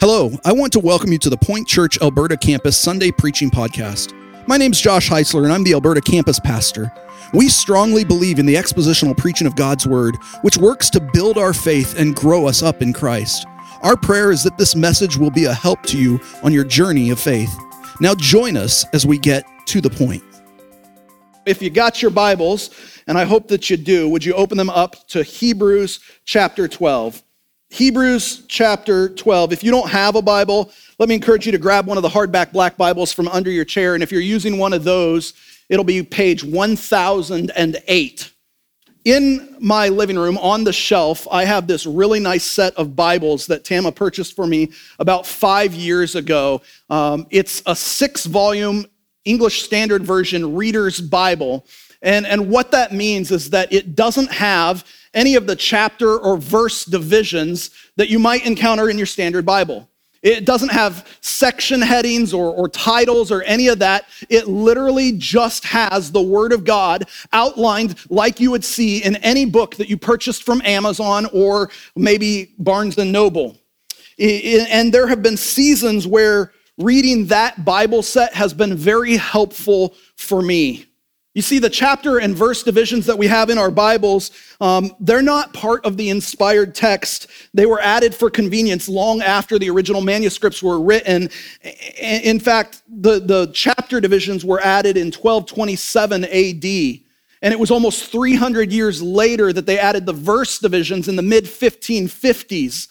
Hello, I want to welcome you to the Point Church Alberta campus Sunday preaching podcast. My name's Josh Heisler, and I'm the Alberta campus pastor. We strongly believe in the expositional preaching of God's Word, which works to build our faith and grow us up in Christ. Our prayer is that this message will be a help to you on your journey of faith. Now, join us as we get to the point. If you got your Bibles, and I hope that you do, would you open them up to Hebrews chapter 12? Hebrews chapter 12. If you don't have a Bible, let me encourage you to grab one of the hardback black Bibles from under your chair. And if you're using one of those, it'll be page 1008. In my living room on the shelf, I have this really nice set of Bibles that Tama purchased for me about five years ago. Um, it's a six volume English Standard Version Reader's Bible. And, and what that means is that it doesn't have any of the chapter or verse divisions that you might encounter in your standard Bible. It doesn't have section headings or, or, titles or any of that. It literally just has the Word of God outlined like you would see in any book that you purchased from Amazon or maybe Barnes and Noble. And there have been seasons where reading that Bible set has been very helpful for me. You see, the chapter and verse divisions that we have in our Bibles, um, they're not part of the inspired text. They were added for convenience long after the original manuscripts were written. In fact, the, the chapter divisions were added in 1227 AD. And it was almost 300 years later that they added the verse divisions in the mid 1550s.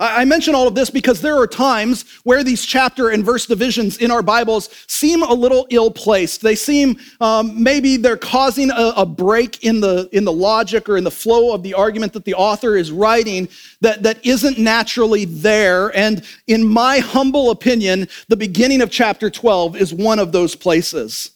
I mention all of this because there are times where these chapter and verse divisions in our Bibles seem a little ill placed. They seem um, maybe they're causing a, a, break in the, in the logic or in the flow of the argument that the author is writing that, that isn't naturally there. And in my humble opinion, the beginning of chapter 12 is one of those places.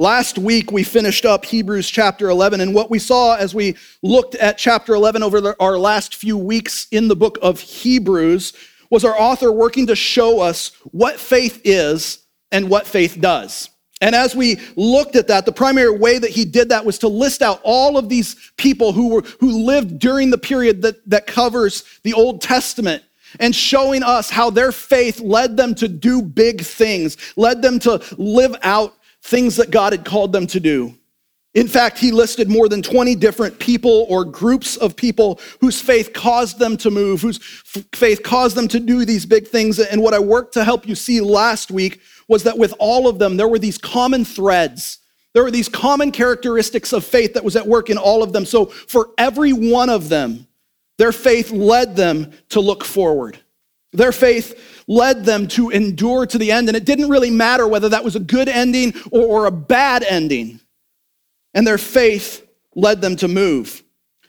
Last week, we finished up Hebrews chapter 11, and what we saw as we looked at chapter 11 over the, our last few weeks in the book of Hebrews was our author working to show us what faith is and what faith does. And as we looked at that, the primary way that he did that was to list out all of these people who, were, who lived during the period that, that covers the Old Testament and showing us how their faith led them to do big things, led them to live out things that God had called them to do. In fact, he listed more than 20 different people or groups of people whose faith caused them to move, whose faith caused them to do these big things. And what I worked to help you see last week was that with all of them, there were these common threads. There were these common characteristics of faith that was at work in all of them. So for every one of them, their faith led them to look forward. Their faith led them to endure to the end, and it didn't really matter whether that was a good ending or, a bad ending. And their faith led them to move.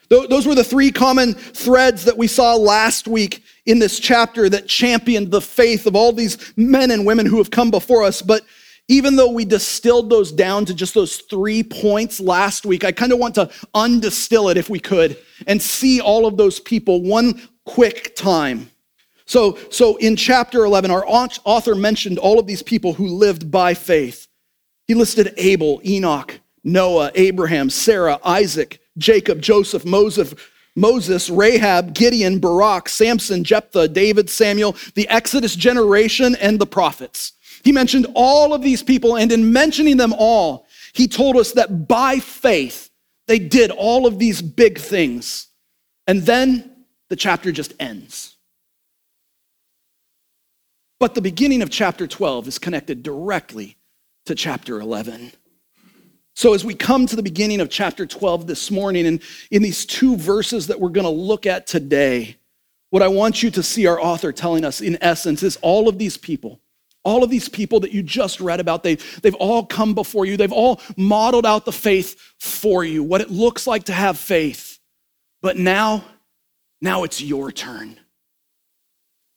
Those were the three common threads that we saw last week in this chapter that championed the faith of all these men and women who have come before us. But even though we distilled those down to just those three points last week, I kind of want to undistill it if we could and see all of those people one quick time. So, so in chapter 11, our author mentioned all of these people who lived by faith. He listed Abel, Enoch, Noah, Abraham, Sarah, Isaac, Jacob, Joseph, Moses, Moses, Rahab, Gideon, Barak, Samson, Jephthah, David, Samuel, the Exodus generation, and the prophets. He mentioned all of these people, and in mentioning them all, he told us that by faith, they did all of these big things. And then the chapter just ends. But the beginning of chapter 12 is connected directly to chapter 11. So, as we come to the beginning of chapter 12 this morning, and in these two verses that we're going to look at today, what I want you to see our author telling us, in essence, is all of these people, all of these people that you just read about, they, they've all come before you. They've all modeled out the faith for you, what it looks like to have faith. But now, now it's your turn.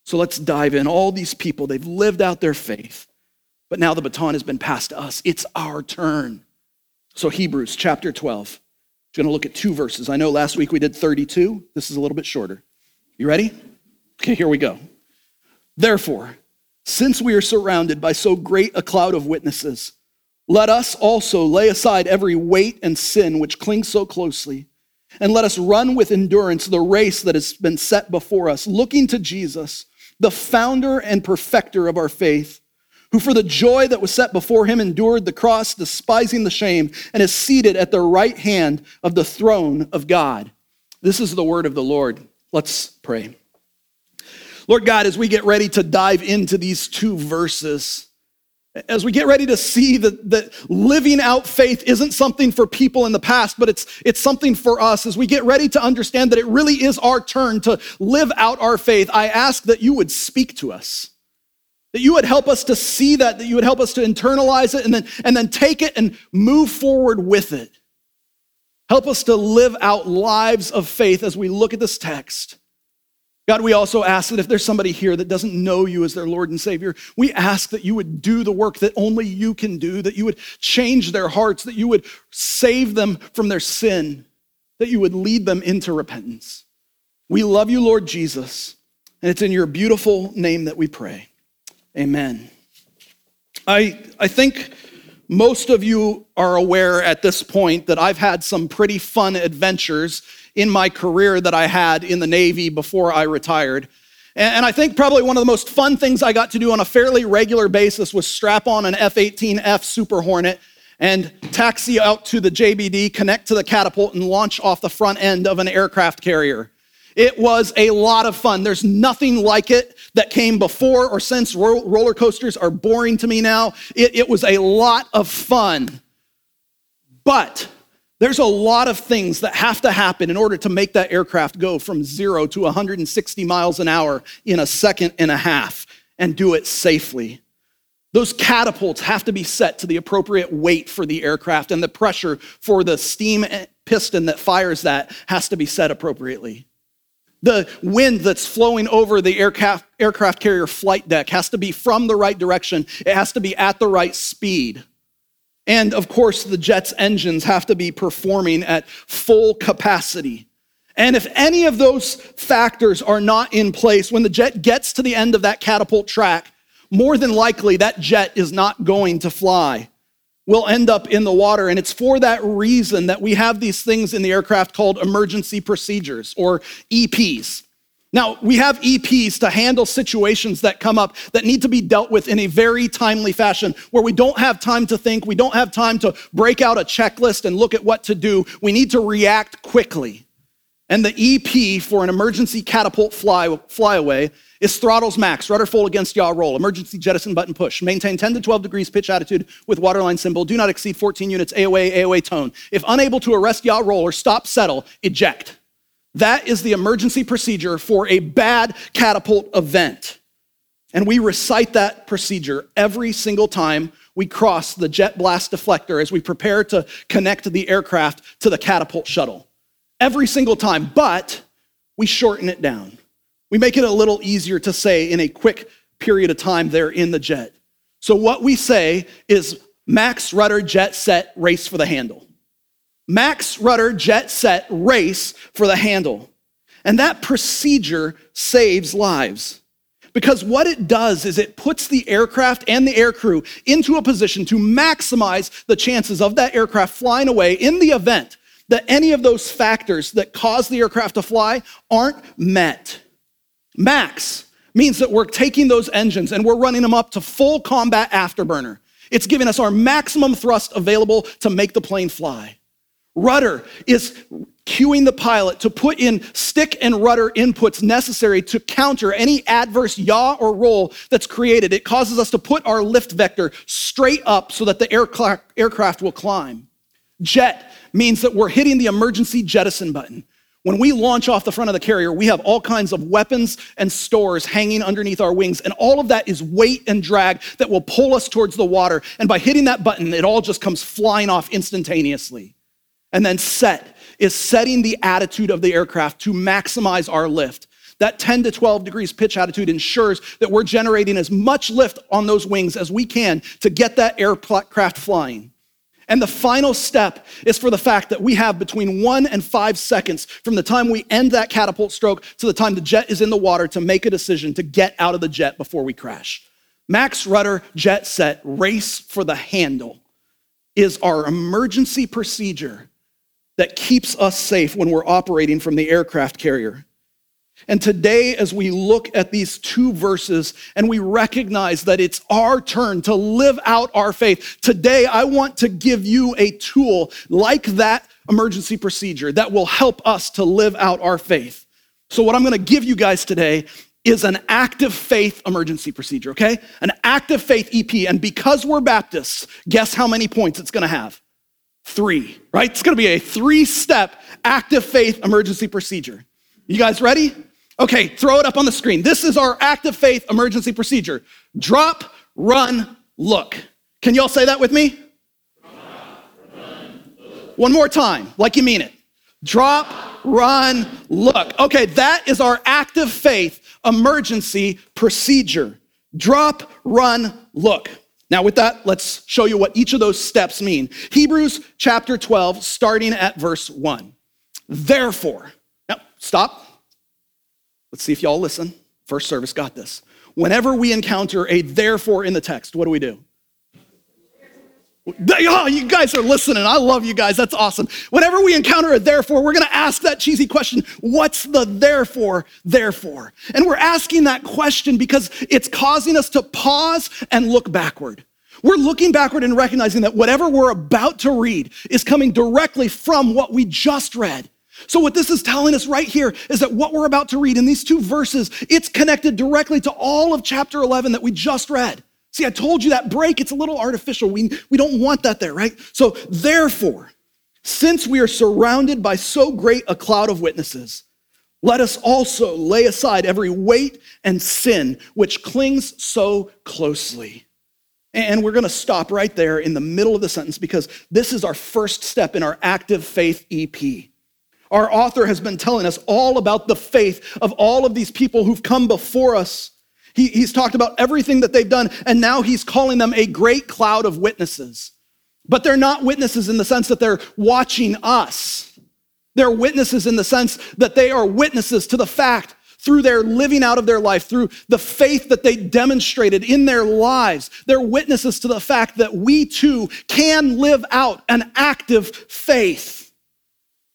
So let's dive in. All these people, they've lived out their faith, but now the baton has been passed to us. It's our turn. So, Hebrews chapter 12. I'm going to look at two verses. I know last week we did 32. This is a little bit shorter. You ready? Okay, here we go. Therefore, since we are surrounded by so great a cloud of witnesses, let us also lay aside every weight and sin which clings so closely, and let us run with endurance the race that has been set before us, looking to Jesus the founder and perfecter of our faith, who for the joy that was set before him endured the cross, despising the shame, and is seated at the right hand of the throne of God. This is the word of the Lord. Let's pray. Lord God, as we get ready to dive into these two verses, as we get ready to see that, that living out faith isn't something for people in the past, but it's, it's something for us, as we get ready to understand that it really is our turn to live out our faith, I ask that you would speak to us. That you would help us to see that, that you would help us to internalize it and then, and then take it and move forward with it. Help us to live out lives of faith as we look at this text. God, we also ask that if there's somebody here that doesn't know you as their Lord and Savior, we ask that you would do the work that only you can do, that you would change their hearts, that you would save them from their sin, that you would lead them into repentance. We love you, Lord Jesus, and it's in your beautiful name that we pray. Amen. I, I think most of you are aware at this point that I've had some pretty fun adventures in my career that I had in the Navy before I retired. And I think probably one of the most fun things I got to do on a fairly regular basis was strap on an F 18F Super Hornet and taxi out to the JBD, connect to the catapult, and launch off the front end of an aircraft carrier. It was a lot of fun. There's nothing like it that came before or since. Roller coasters are boring to me now. It, it was a lot of fun. But there's a lot of things that have to happen in order to make that aircraft go from zero to 160 miles an hour in a second and a half and do it safely. Those catapults have to be set to the appropriate weight for the aircraft, and the pressure for the steam piston that fires that has to be set appropriately. The wind that's flowing over the aircraft, aircraft carrier flight deck has to be from the right direction, it has to be at the right speed. And of course, the jet's engines have to be performing at full capacity. And if any of those factors are not in place, when the jet gets to the end of that catapult track, more than likely that jet is not going to fly. We'll end up in the water. And it's for that reason that we have these things in the aircraft called emergency procedures or EPs. Now, we have EPs to handle situations that come up that need to be dealt with in a very timely fashion, where we don't have time to think, we don't have time to break out a checklist and look at what to do. We need to react quickly. And the EP for an emergency catapult fly, flyaway is throttles max, rudder full against yaw roll, emergency jettison button push, maintain 10 to 12 degrees pitch attitude with waterline symbol, do not exceed 14 units AOA, AOA tone. If unable to arrest yaw roll or stop settle, eject. That is the emergency procedure for a bad catapult event. And we recite that procedure every single time we cross the jet blast deflector as we prepare to connect the aircraft to the catapult shuttle. Every single time, but we shorten it down. We make it a little easier to say in a quick period of time there in the jet. So, what we say is max rudder jet set race for the handle. Max rudder jet set race for the handle. And that procedure saves lives. Because what it does is it puts the aircraft and the aircrew into a position to maximize the chances of that aircraft flying away in the event that any of those factors that cause the aircraft to fly aren't met. Max means that we're taking those engines and we're running them up to full combat afterburner. It's giving us our maximum thrust available to make the plane fly. Rudder is cueing the pilot to put in stick and rudder inputs necessary to counter any adverse yaw or roll that's created. It causes us to put our lift vector straight up so that the aircraft will climb. Jet means that we're hitting the emergency jettison button. When we launch off the front of the carrier, we have all kinds of weapons and stores hanging underneath our wings, and all of that is weight and drag that will pull us towards the water. And by hitting that button, it all just comes flying off instantaneously. And then set is setting the attitude of the aircraft to maximize our lift. That 10 to 12 degrees pitch attitude ensures that we're generating as much lift on those wings as we can to get that aircraft flying. And the final step is for the fact that we have between one and five seconds from the time we end that catapult stroke to the time the jet is in the water to make a decision to get out of the jet before we crash. Max rudder jet set race for the handle is our emergency procedure that keeps us safe when we're operating from the aircraft carrier. And today, as we look at these two verses and we recognize that it's our turn to live out our faith, today I want to give you a tool like that emergency procedure that will help us to live out our faith. So, what I'm gonna give you guys today is an active faith emergency procedure, okay? An active faith EP. And because we're Baptists, guess how many points it's gonna have? Three, right? It's gonna be a three step active faith emergency procedure. You guys ready? Okay, throw it up on the screen. This is our active faith emergency procedure drop, run, look. Can y'all say that with me? One more time, like you mean it. Drop, run, look. Okay, that is our active faith emergency procedure. Drop, run, look. Now, with that, let's show you what each of those steps mean. Hebrews chapter 12, starting at verse 1. Therefore, now stop. Let's see if y'all listen. First service got this. Whenever we encounter a therefore in the text, what do we do? Oh, you guys are listening. I love you guys. That's awesome. Whenever we encounter a therefore, we're going to ask that cheesy question What's the therefore, therefore? And we're asking that question because it's causing us to pause and look backward. We're looking backward and recognizing that whatever we're about to read is coming directly from what we just read. So, what this is telling us right here is that what we're about to read in these two verses, it's connected directly to all of chapter 11 that we just read. See, I told you that break, it's a little artificial. We, we don't want that there, right? So, therefore, since we are surrounded by so great a cloud of witnesses, let us also lay aside every weight and sin which clings so closely. And we're going to stop right there in the middle of the sentence because this is our first step in our active faith EP. Our author has been telling us all about the faith of all of these people who've come before us. He, he's talked about everything that they've done, and now he's calling them a great cloud of witnesses. But they're not witnesses in the sense that they're watching us. They're witnesses in the sense that they are witnesses to the fact through their living out of their life, through the faith that they demonstrated in their lives. They're witnesses to the fact that we too can live out an active faith.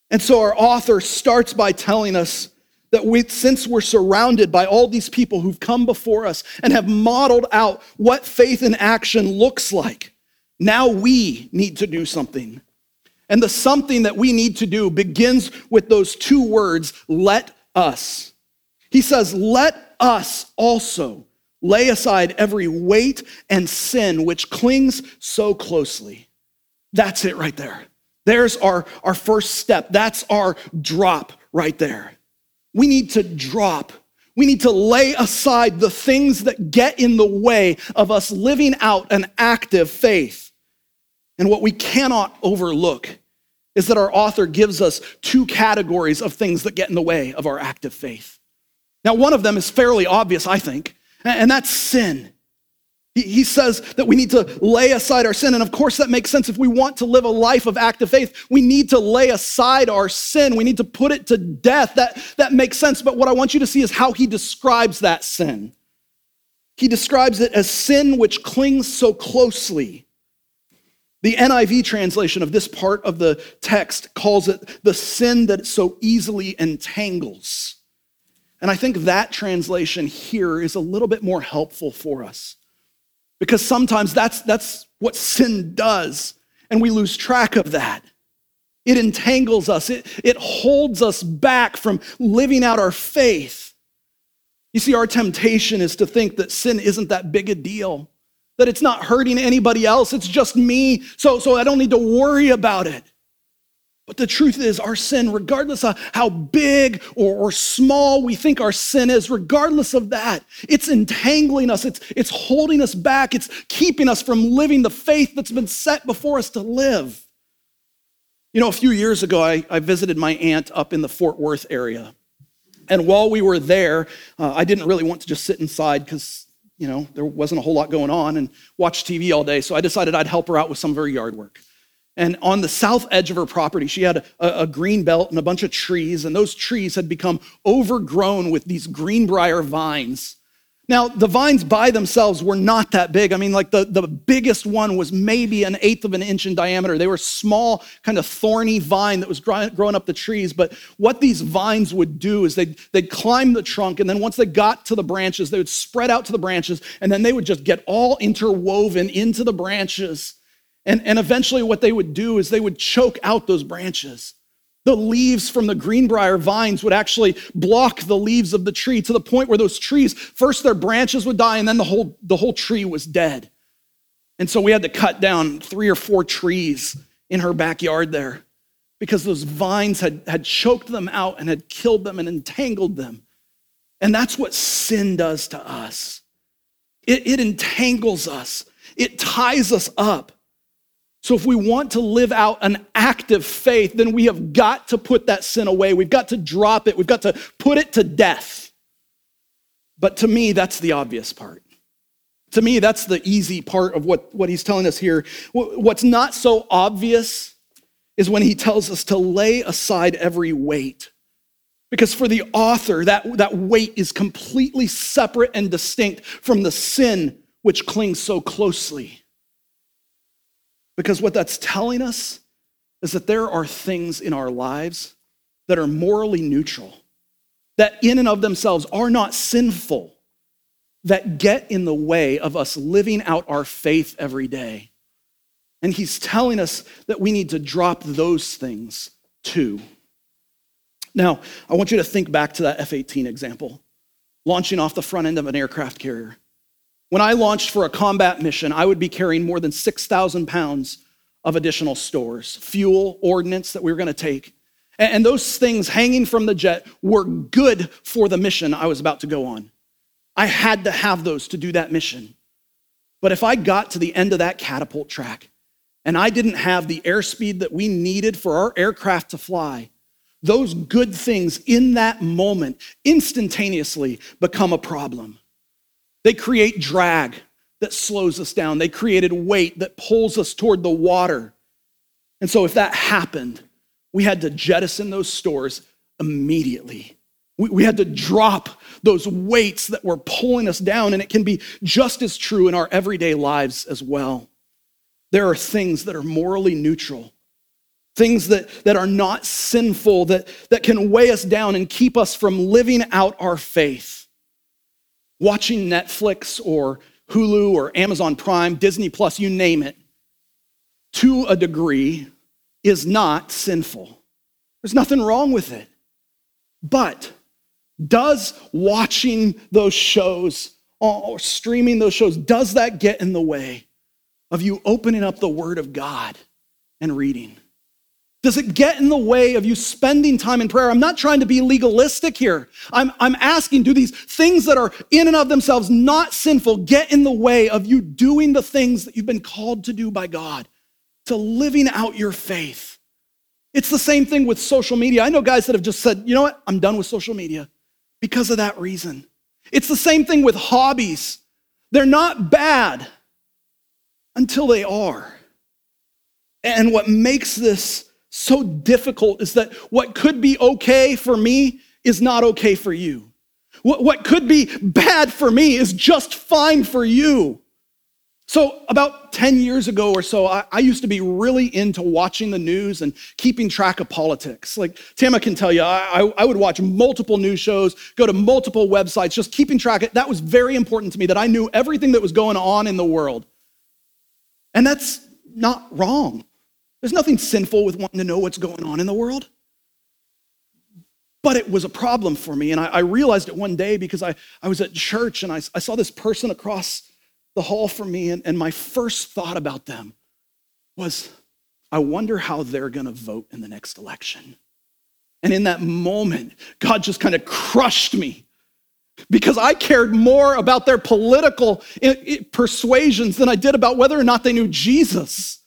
And so our author starts by telling us that we, since we're surrounded by all these people who've come before us and have modeled out what faith in action looks like, now we need to do something. And the something that we need to do begins with those two words, let us. He says, let us also lay aside every weight and sin which clings so closely. That's it right there. There's our, our first step. That's our drop right there. We need to drop. We need to lay aside the things that get in the way of us living out an active faith. And what we cannot overlook is that our author gives us two categories of things that get in the way of our active faith. Now, one of them is fairly obvious, I think, and that's sin. He says that we need to lay aside our sin. And of course, that makes sense. If we want to live a life of active faith, we need to lay aside our sin. We need to put it to death. That, that makes sense. But what I want you to see is how he describes that sin. He describes it as sin which clings so closely. The NIV translation of this part of the text calls it the sin that so easily entangles. And I think that translation here is a little bit more helpful for us. Because sometimes that's, that's what sin does, and we lose track of that. It entangles us, it, it holds us back from living out our faith. You see, our temptation is to think that sin isn't that big a deal, that it's not hurting anybody else, it's just me, so, so I don't need to worry about it. But the truth is, our sin, regardless of how big or, or, small we think our sin is, regardless of that, it's entangling us, it's, it's holding us back, it's keeping us from living the faith that's been set before us to live. You know, a few years ago, I, I visited my aunt up in the Fort Worth area. And while we were there, uh, I didn't really want to just sit inside because, you know, there wasn't a whole lot going on and watch TV all day. So I decided I'd help her out with some of her yard work. And on the south edge of her property, she had a, a, green belt and a bunch of trees, and those trees had become overgrown with these greenbrier vines. Now, the vines by themselves were not that big. I mean, like the, the biggest one was maybe an eighth of an inch in diameter. They were small, kind of thorny vine that was growing up the trees. But what these vines would do is they'd, they'd climb the trunk, and then once they got to the branches, they would spread out to the branches, and then they would just get all interwoven into the branches. And, and eventually, what they would do is they would choke out those branches. The leaves from the greenbrier vines would actually block the leaves of the tree to the point where those trees, first their branches would die, and then the whole, the whole tree was dead. And so we had to cut down three or four trees in her backyard there because those vines had, had choked them out and had killed them and entangled them. And that's what sin does to us it, it entangles us, it ties us up. So, if we want to live out an active faith, then we have got to put that sin away. We've got to drop it. We've got to put it to death. But to me, that's the obvious part. To me, that's the easy part of what, what he's telling us here. What's not so obvious is when he tells us to lay aside every weight. Because for the author, that, that weight is completely separate and distinct from the sin which clings so closely. Because what that's telling us is that there are things in our lives that are morally neutral, that in and of themselves are not sinful, that get in the way of us living out our faith every day. And he's telling us that we need to drop those things too. Now, I want you to think back to that F 18 example, launching off the front end of an aircraft carrier. When I launched for a combat mission, I would be carrying more than 6,000 pounds of additional stores, fuel, ordnance that we were going to take. And those things hanging from the jet were good for the mission I was about to go on. I had to have those to do that mission. But if I got to the end of that catapult track and I didn't have the airspeed that we needed for our aircraft to fly, those good things in that moment instantaneously become a problem. They create drag that slows us down, they created weight that pulls us toward the water. And so, if that happened, we had to jettison those stores immediately. We, we had to drop those weights that were pulling us down, and it can be just as true in our everyday lives as well. There are things that are morally neutral, things that, that are not sinful, that, that can weigh us down and keep us from living out our faith watching Netflix or Hulu or Amazon Prime, Disney Plus, you name it, to a degree is not sinful. There's nothing wrong with it. But does watching those shows uh, or streaming those shows, does that get in the way of you opening up the Word of God and reading? Does it get in the way of you spending time in prayer? I'm not trying to be legalistic here. I'm, I'm asking do these things that are in and of themselves not sinful get in the way of you doing the things that you've been called to do by God, to living out your faith? It's the same thing with social media. I know guys that have just said, you know what, I'm done with social media because of that reason. It's the same thing with hobbies. They're not bad until they are. And what makes this so difficult is that what could be okay for me is not okay for you. What, what could be bad for me is just fine for you. So, about 10 years ago or so, I, I, used to be really into watching the news and keeping track of politics. Like Tama can tell you, I, I would watch multiple news shows, go to multiple websites, just keeping track. Of, that was very important to me that I knew everything that was going on in the world. And that's not wrong. There's nothing sinful with wanting to know what's going on in the world. But it was a problem for me. And I, I realized it one day because I, I was at church and I, I saw this person across the hall from me. And, and my first thought about them was, I wonder how they're going to vote in the next election. And in that moment, God just kind of crushed me because I cared more about their political eh, eh, persuasions than I did about whether or not they knew Jesus.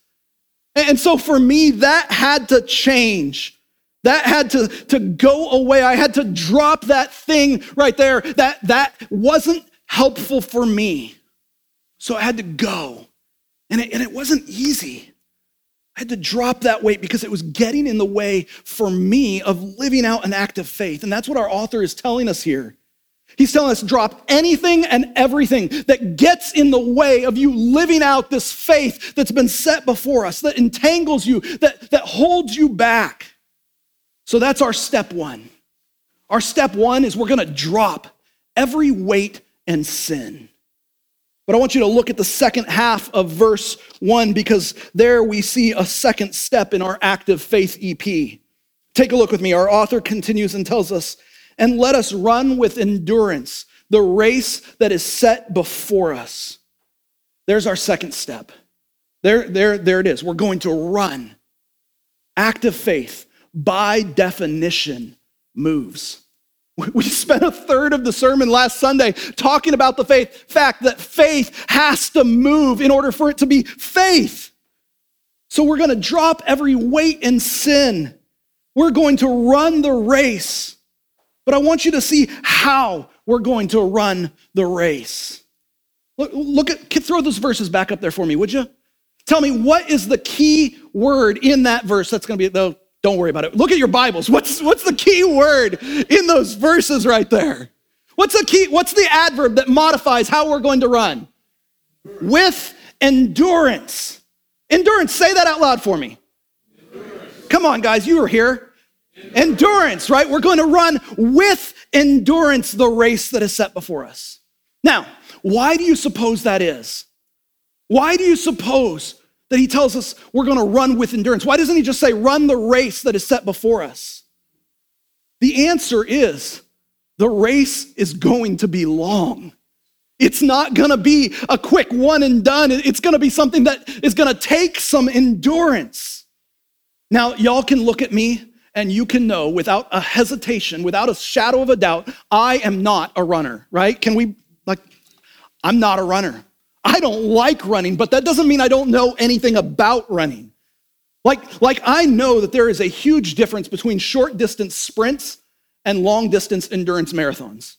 And so for me, that had to change. That had to, to go away. I had to drop that thing right there that, that wasn't helpful for me. So I had to go. And it, and it wasn't easy. I had to drop that weight because it was getting in the way for me of living out an act of faith. And that's what our author is telling us here. He's telling us drop anything and everything that gets in the way of you living out this faith that's been set before us, that entangles you, that, that holds you back. So that's our step one. Our step one is we're going to drop every weight and sin. But I want you to look at the second half of verse one because there we see a second step in our active faith EP. Take a look with me. Our author continues and tells us and let us run with endurance the race that is set before us. There's our second step. There, there, there it is. We're going to run. Active faith, by definition, moves. We spent a third of the sermon last Sunday talking about the faith fact that faith has to move in order for it to be faith. So we're going to drop every weight and sin. We're going to run the race but I want you to see how we're going to run the race. Look, look at, throw those verses back up there for me, would you? Tell me what is the key word in that verse that's going to be, though, don't worry about it. Look at your Bibles. What's, what's the key word in those verses right there? What's the key? What's the adverb that modifies how we're going to run? With endurance. Endurance. Say that out loud for me. Come on, guys, you were here. Endurance, right? We're going to run with endurance the race that is set before us. Now, why do you suppose that is? Why do you suppose that he tells us we're going to run with endurance? Why doesn't he just say, run the race that is set before us? The answer is the race is going to be long. It's not going to be a quick one and done. It's going to be something that is going to take some endurance. Now, y'all can look at me and you can know without a hesitation, without a shadow of a doubt, I am not a runner, right? Can we, like, I'm not a runner. I don't like running, but that doesn't mean I don't know anything about running. Like, like I know that there is a huge difference between short distance sprints and long distance endurance marathons.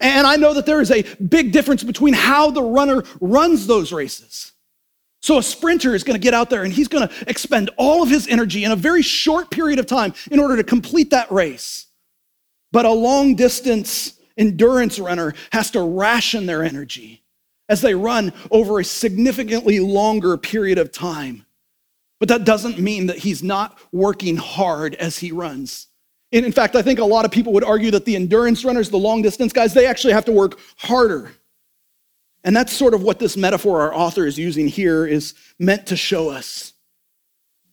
And I know that there is a big difference between how the runner runs those races. So a sprinter is going to get out there and he's going to expend all of his energy in a very short period of time in order to complete that race. But a long distance endurance runner has to ration their energy as they run over a significantly longer period of time. But that doesn't mean that he's not working hard as he runs. in fact, I think a lot of people would argue that the endurance runners, the long distance guys, they actually have to work harder. And that's sort of what this metaphor our author is using here is meant to show us.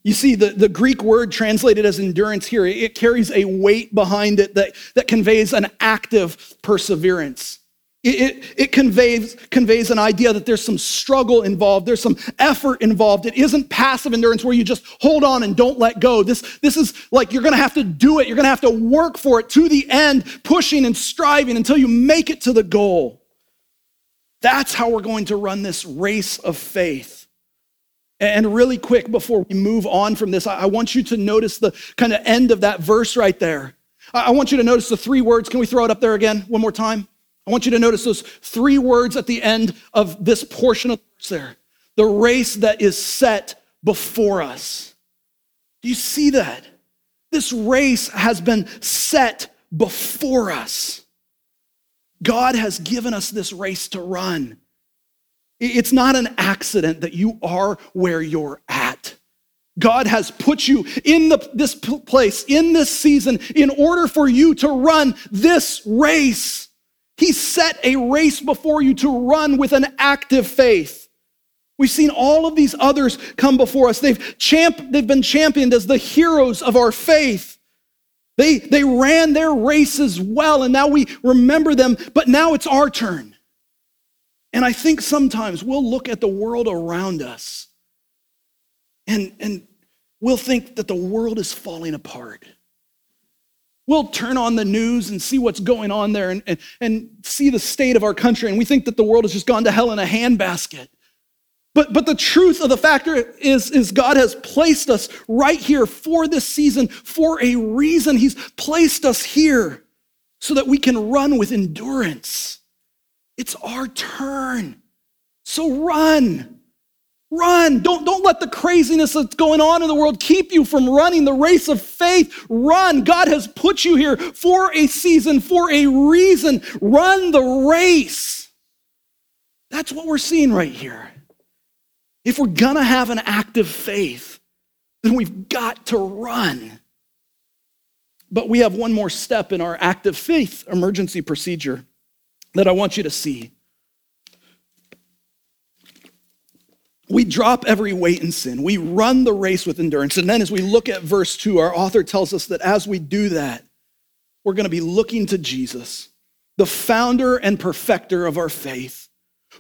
You see, the, the Greek word translated as endurance here, it carries a weight behind it that, that conveys an active perseverance. It, it, it, conveys, conveys an idea that there's some struggle involved, there's some effort involved. It isn't passive endurance where you just hold on and don't let go. This, this is like you're gonna have to do it, you're gonna have to work for it to the end, pushing and striving until you make it to the goal. That's how we're going to run this race of faith. And really quick before we move on from this, I want you to notice the kind of end of that verse right there. I want you to notice the three words. Can we throw it up there again one more time? I want you to notice those three words at the end of this portion of the verse there. The race that is set before us. Do you see that? This race has been set before us. God has given us this race to run. It's not an accident that you are where you're at. God has put you in the, this place, in this season, in order for you to run this race. He set a race before you to run with an active faith. We've seen all of these others come before us. They've, champ, they've been championed as the heroes of our faith. They, they ran their races well, and now we remember them, but now it's our turn. And I think sometimes we'll look at the world around us and, and we'll think that the world is falling apart. We'll turn on the news and see what's going on there and, and, and see the state of our country, and we think that the world has just gone to hell in a handbasket. But, but the truth of the factor is, is God has placed us right here for this season for a reason. He's placed us here so that we can run with endurance. It's our turn. So run. Run. Don't, don't let the craziness that's going on in the world keep you from running the race of faith. Run. God has put you here for a season, for a reason. Run the race. That's what we're seeing right here. If we're to have an active faith, then we've got to run. But we have one more step in our active faith emergency procedure that I want you to see. we drop every weight and sin. We run the race with endurance. And then as we look at verse 2, our author tells us that as we do that, we're going to be looking to Jesus, the founder and perfecter of our faith,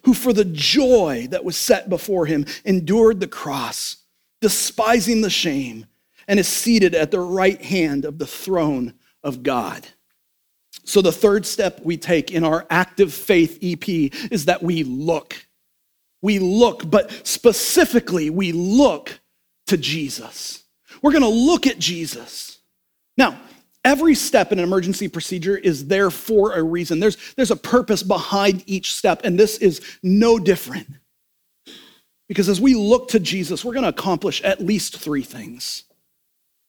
who for the joy that was set before him endured the cross, despising the shame, and is seated at the right hand of the throne of God. So, the third step we take in our active faith EP is that we look. We look, but specifically, we look to Jesus. We're going to look at Jesus. Now, every step in an emergency procedure is there for a reason. There's, there's a purpose behind each step, and this is no different. Because as we look to Jesus, we're going to accomplish at least three things.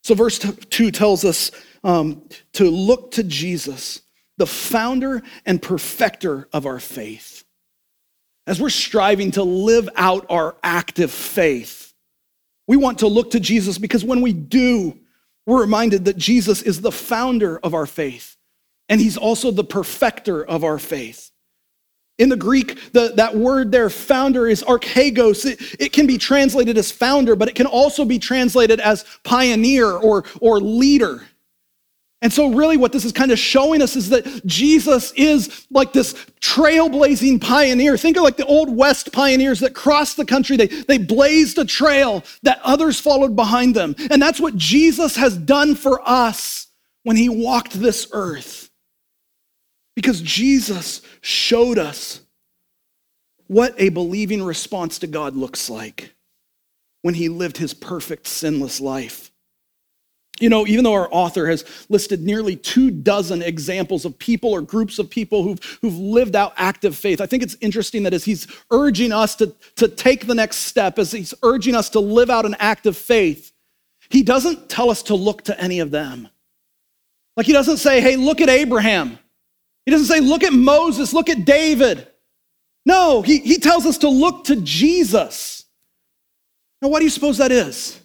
So, verse 2 tells us um, to look to Jesus, the founder and perfecter of our faith as we're striving to live out our active faith, we want to look to Jesus because when we do, we're reminded that Jesus is the founder of our faith and he's also the perfecter of our faith. In the Greek, the, that word there, founder, is archegos. It, it can be translated as founder, but it can also be translated as pioneer or, or leader. And so, really, what this is kind of showing us is that Jesus is like this trailblazing pioneer. Think of like the Old West pioneers that crossed the country. They, they blazed a trail that others followed behind them. And that's what Jesus has done for us when he walked this earth. Because Jesus showed us what a believing response to God looks like when he lived his perfect, sinless life. You know, even though our author has listed nearly two dozen examples of people or groups of people who've, who've lived out active faith, I think it's interesting that as he's urging us to, to take the next step, as he's urging us to live out an active faith, he doesn't tell us to look to any of them. Like he doesn't say, hey, look at Abraham. He doesn't say, look at Moses, look at David. No, he, he tells us to look to Jesus. Now, what do you suppose that is?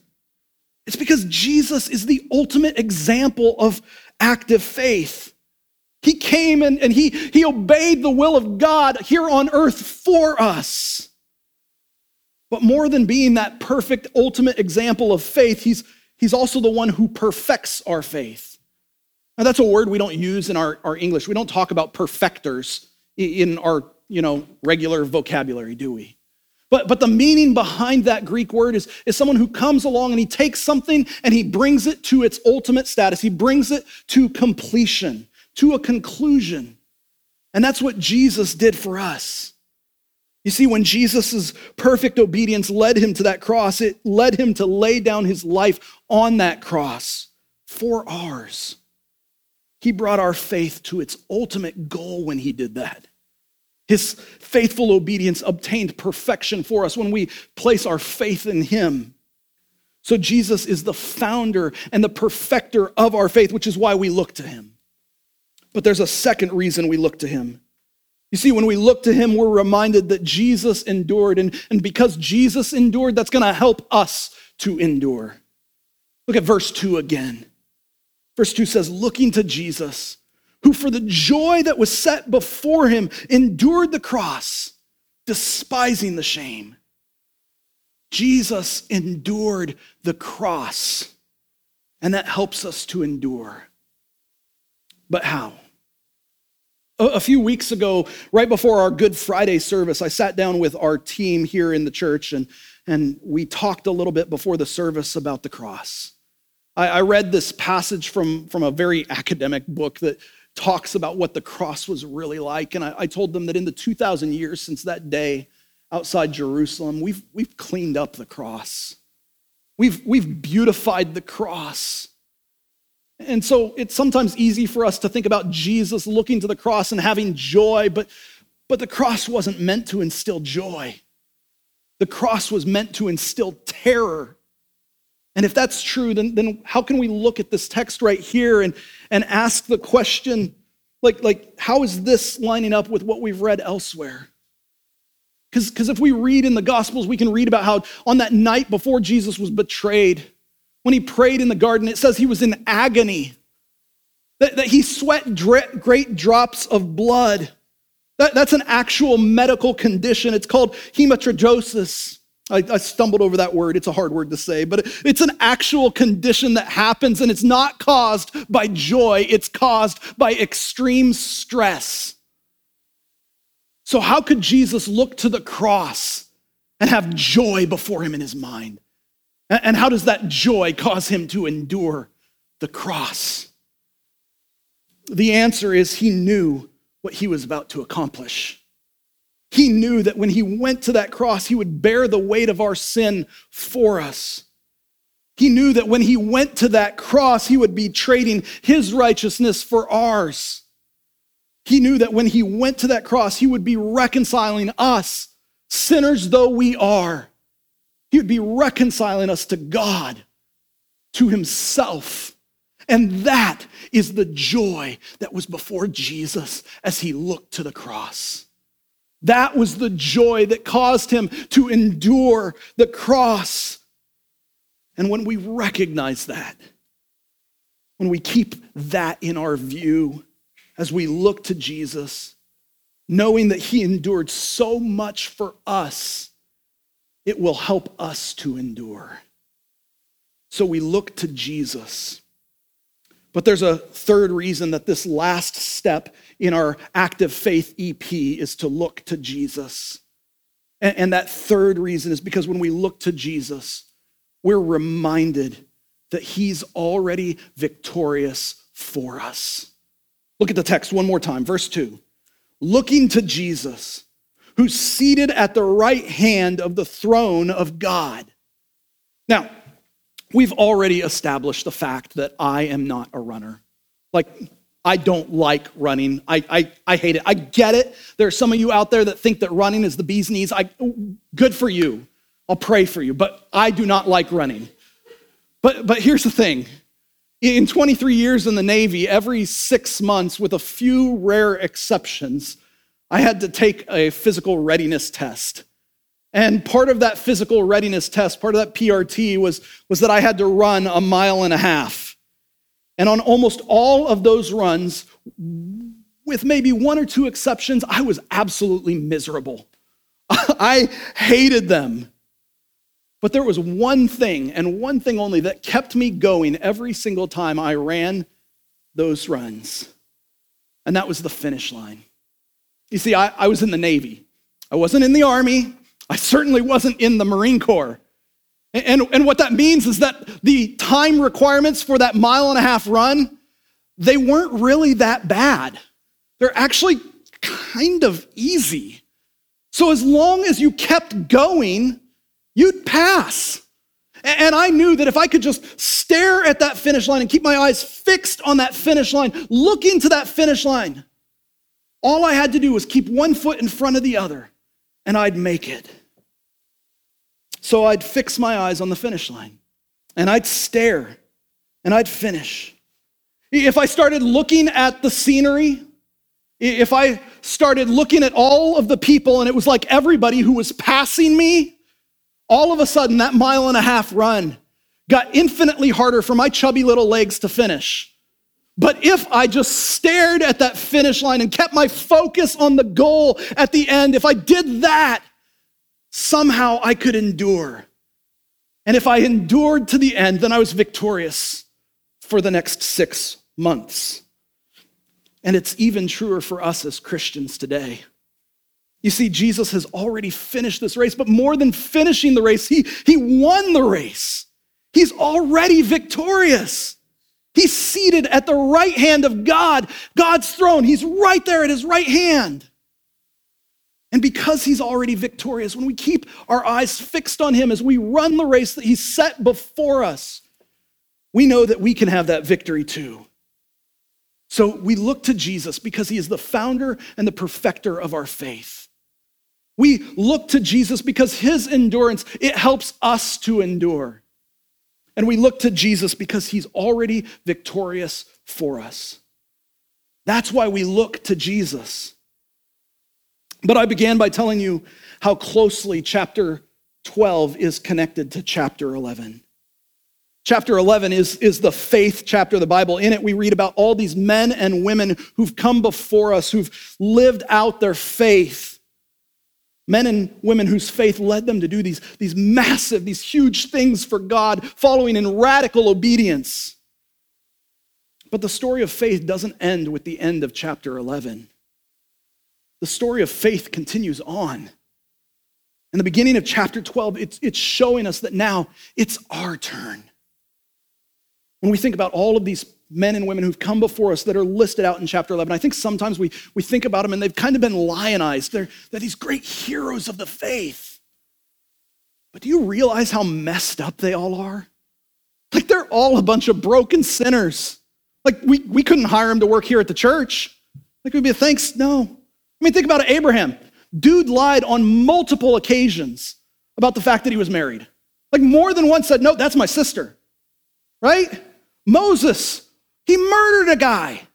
It's because Jesus is the ultimate example of active faith. He came and, and he, he obeyed the will of God here on earth for us. But more than being that perfect ultimate example of faith, he's, he's also the one who perfects our faith. Now, that's a word we don't use in our, our English. We don't talk about perfecters in our you know, regular vocabulary, do we? But, but the meaning behind that Greek word is, is someone who comes along and he takes something and he brings it to its ultimate status. He brings it to completion, to a conclusion. And that's what Jesus did for us. You see, when Jesus' perfect obedience led him to that cross, it led him to lay down his life on that cross for ours. He brought our faith to its ultimate goal when he did that. His faithful obedience obtained perfection for us when we place our faith in Him. So Jesus is the founder and the perfecter of our faith, which is why we look to Him. But there's a second reason we look to Him. You see, when we look to Him, we're reminded that Jesus endured. And, and because Jesus endured, that's going to help us to endure. Look at verse 2 again. Verse 2 says, Looking to Jesus who for the joy that was set before him endured the cross, despising the shame. Jesus endured the cross, and that helps us to endure. But how? A few weeks ago, right before our Good Friday service, I sat down with our team here in the church and, and we talked a little bit before the service about the cross. I, I read this passage from, from a very academic book that talks about what the cross was really like. And I, I, told them that in the 2,000 years since that day outside Jerusalem, we've, we've cleaned up the cross. We've, we've beautified the cross. And so it's sometimes easy for us to think about Jesus looking to the cross and having joy, but, but the cross wasn't meant to instill joy. The cross was meant to instill terror. And if that's true, then, then how can we look at this text right here and, and ask the question, like, like, how is this lining up with what we've read elsewhere? Because if we read in the Gospels, we can read about how on that night before Jesus was betrayed, when he prayed in the garden, it says he was in agony, that, that he sweat great drops of blood. That, that's an actual medical condition. It's called hematidrosis. I, I, stumbled over that word. It's a hard word to say, but it's an actual condition that happens, and it's not caused by joy, it's caused by extreme stress. So, how could Jesus look to the cross and have joy before him in his mind? And how does that joy cause him to endure the cross? The answer is he knew what he was about to accomplish. He knew that when he went to that cross, he would bear the weight of our sin for us. He knew that when he went to that cross, he would be trading his righteousness for ours. He knew that when he went to that cross, he would be reconciling us, sinners though we are. He would be reconciling us to God, to himself. And that is the joy that was before Jesus as he looked to the cross. That was the joy that caused him to endure the cross. And when we recognize that, when we keep that in our view, as we look to Jesus, knowing that he endured so much for us, it will help us to endure. So we look to Jesus. But there's a third reason that this last step in our active faith EP is to look to Jesus. And, that third reason is because when we look to Jesus, we're reminded that he's already victorious for us. Look at the text one more time, verse 2. Looking to Jesus, who's seated at the right hand of the throne of God. Now, we've already established the fact that I am not a runner. Like, I don't like running. I, I, I hate it. I get it. There are some of you out there that think that running is the bee's knees. I, good for you. I'll pray for you, but I do not like running. But, but here's the thing in 23 years in the Navy, every six months, with a few rare exceptions, I had to take a physical readiness test. And part of that physical readiness test, part of that PRT, was, was that I had to run a mile and a half. And on almost all of those runs, with maybe one or two exceptions, I was absolutely miserable. I hated them. But there was one thing, and one thing only, that kept me going every single time I ran those runs, and that was the finish line. You see, I, I was in the Navy, I wasn't in the Army, I certainly wasn't in the Marine Corps. And, and, what that means is that the time requirements for that mile and a half run, they weren't really that bad. They're actually kind of easy. So as long as you kept going, you'd pass. And I knew that if I could just stare at that finish line and keep my eyes fixed on that finish line, look into that finish line, all I had to do was keep one foot in front of the other and I'd make it. So I'd fix my eyes on the finish line and I'd stare and I'd finish. If I started looking at the scenery, if I started looking at all of the people and it was like everybody who was passing me, all of a sudden, that mile and a half run got infinitely harder for my chubby little legs to finish. But if I just stared at that finish line and kept my focus on the goal at the end, if I did that, somehow I could endure. And if I endured to the end, then I was victorious for the next six months. And it's even truer for us as Christians today. You see, Jesus has already finished this race, but more than finishing the race, he, he won the race. He's already victorious. He's seated at the right hand of God, God's throne. He's right there at his right hand. And because he's already victorious, when we keep our eyes fixed on him as we run the race that he's set before us, we know that we can have that victory too. So we look to Jesus because he is the founder and the perfecter of our faith. We look to Jesus because his endurance, it helps us to endure. And we look to Jesus because he's already victorious for us. That's why we look to Jesus. But I began by telling you how closely chapter 12 is connected to chapter 11. Chapter 11 is, is the faith chapter of the Bible. In it, we read about all these men and women who've come before us, who've lived out their faith. Men and women whose faith led them to do these, these massive, these huge things for God, following in radical obedience. But the story of faith doesn't end with the end of chapter 11. The story of faith continues on. In the beginning of chapter 12, it's, it's showing us that now it's our turn. When we think about all of these men and women who've come before us that are listed out in chapter 11, I think sometimes we, we think about them and they've kind of been lionized. They're, they're these great heroes of the faith. But do you realize how messed up they all are? Like they're all a bunch of broken sinners. Like we, we couldn't hire them to work here at the church. Like we'd be thanks. No. I mean, think about it, Abraham. Dude lied on multiple occasions about the fact that he was married. Like more than once said, no, that's my sister. Right? Moses, he murdered a guy.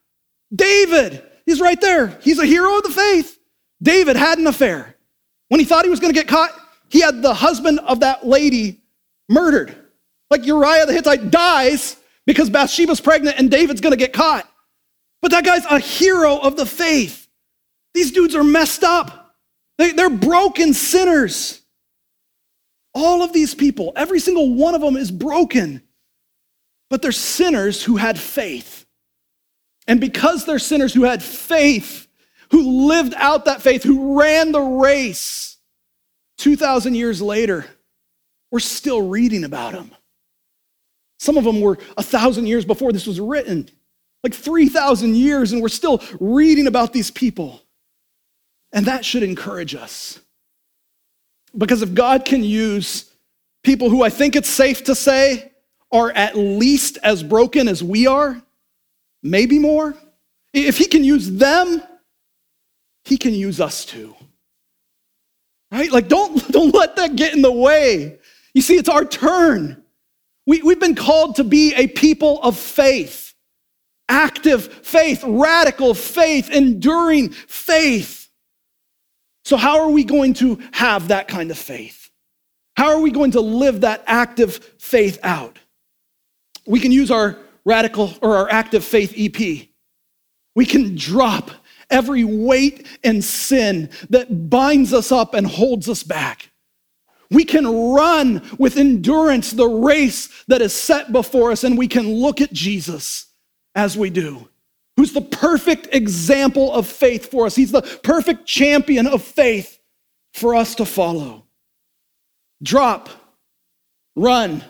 David, he's right there. He's a hero of the faith. David had an affair. When he thought he was going to get caught, he had the husband of that lady murdered. Like Uriah the Hittite dies because Bathsheba's pregnant and David's going to get caught. But that guy's a hero of the faith. These dudes are messed up. They, they're broken sinners. All of these people, every single one of them is broken. But they're sinners who had faith. And because they're sinners who had faith, who lived out that faith, who ran the race, 2,000 years later, we're still reading about them. Some of them were a thousand years before this was written, like 3,000 years, and we're still reading about these people. And that should encourage us. Because if God can use people who I think it's safe to say are at least as broken as we are, maybe more. If he can use them, he can use us too. Right? Like, don't, don't let that get in the way. You see, it's our turn. We, we've been called to be a people of faith, active faith, radical faith, enduring faith. So, how are we going to have that kind of faith? How are we going to live that active faith out? We can use our radical or our active faith EP. We can drop every weight and sin that binds us up and holds us back. We can run with endurance the race that is set before us, and we can look at Jesus as we do, who's the perfect example of faith for us. He's the perfect champion of faith for us to follow. Drop, run,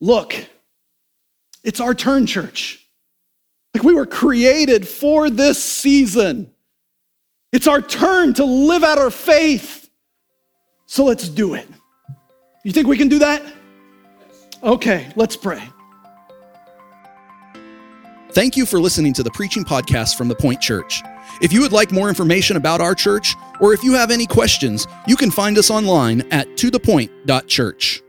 look. It's our turn, church. Like we were created for this season. It's our turn to live out our faith. So let's do it. You think we can do that? Okay, let's pray. Thank you for listening to the preaching podcast from the Point Church. If you would like more information about our church, or if you have any questions, you can find us online at tothepoint.church.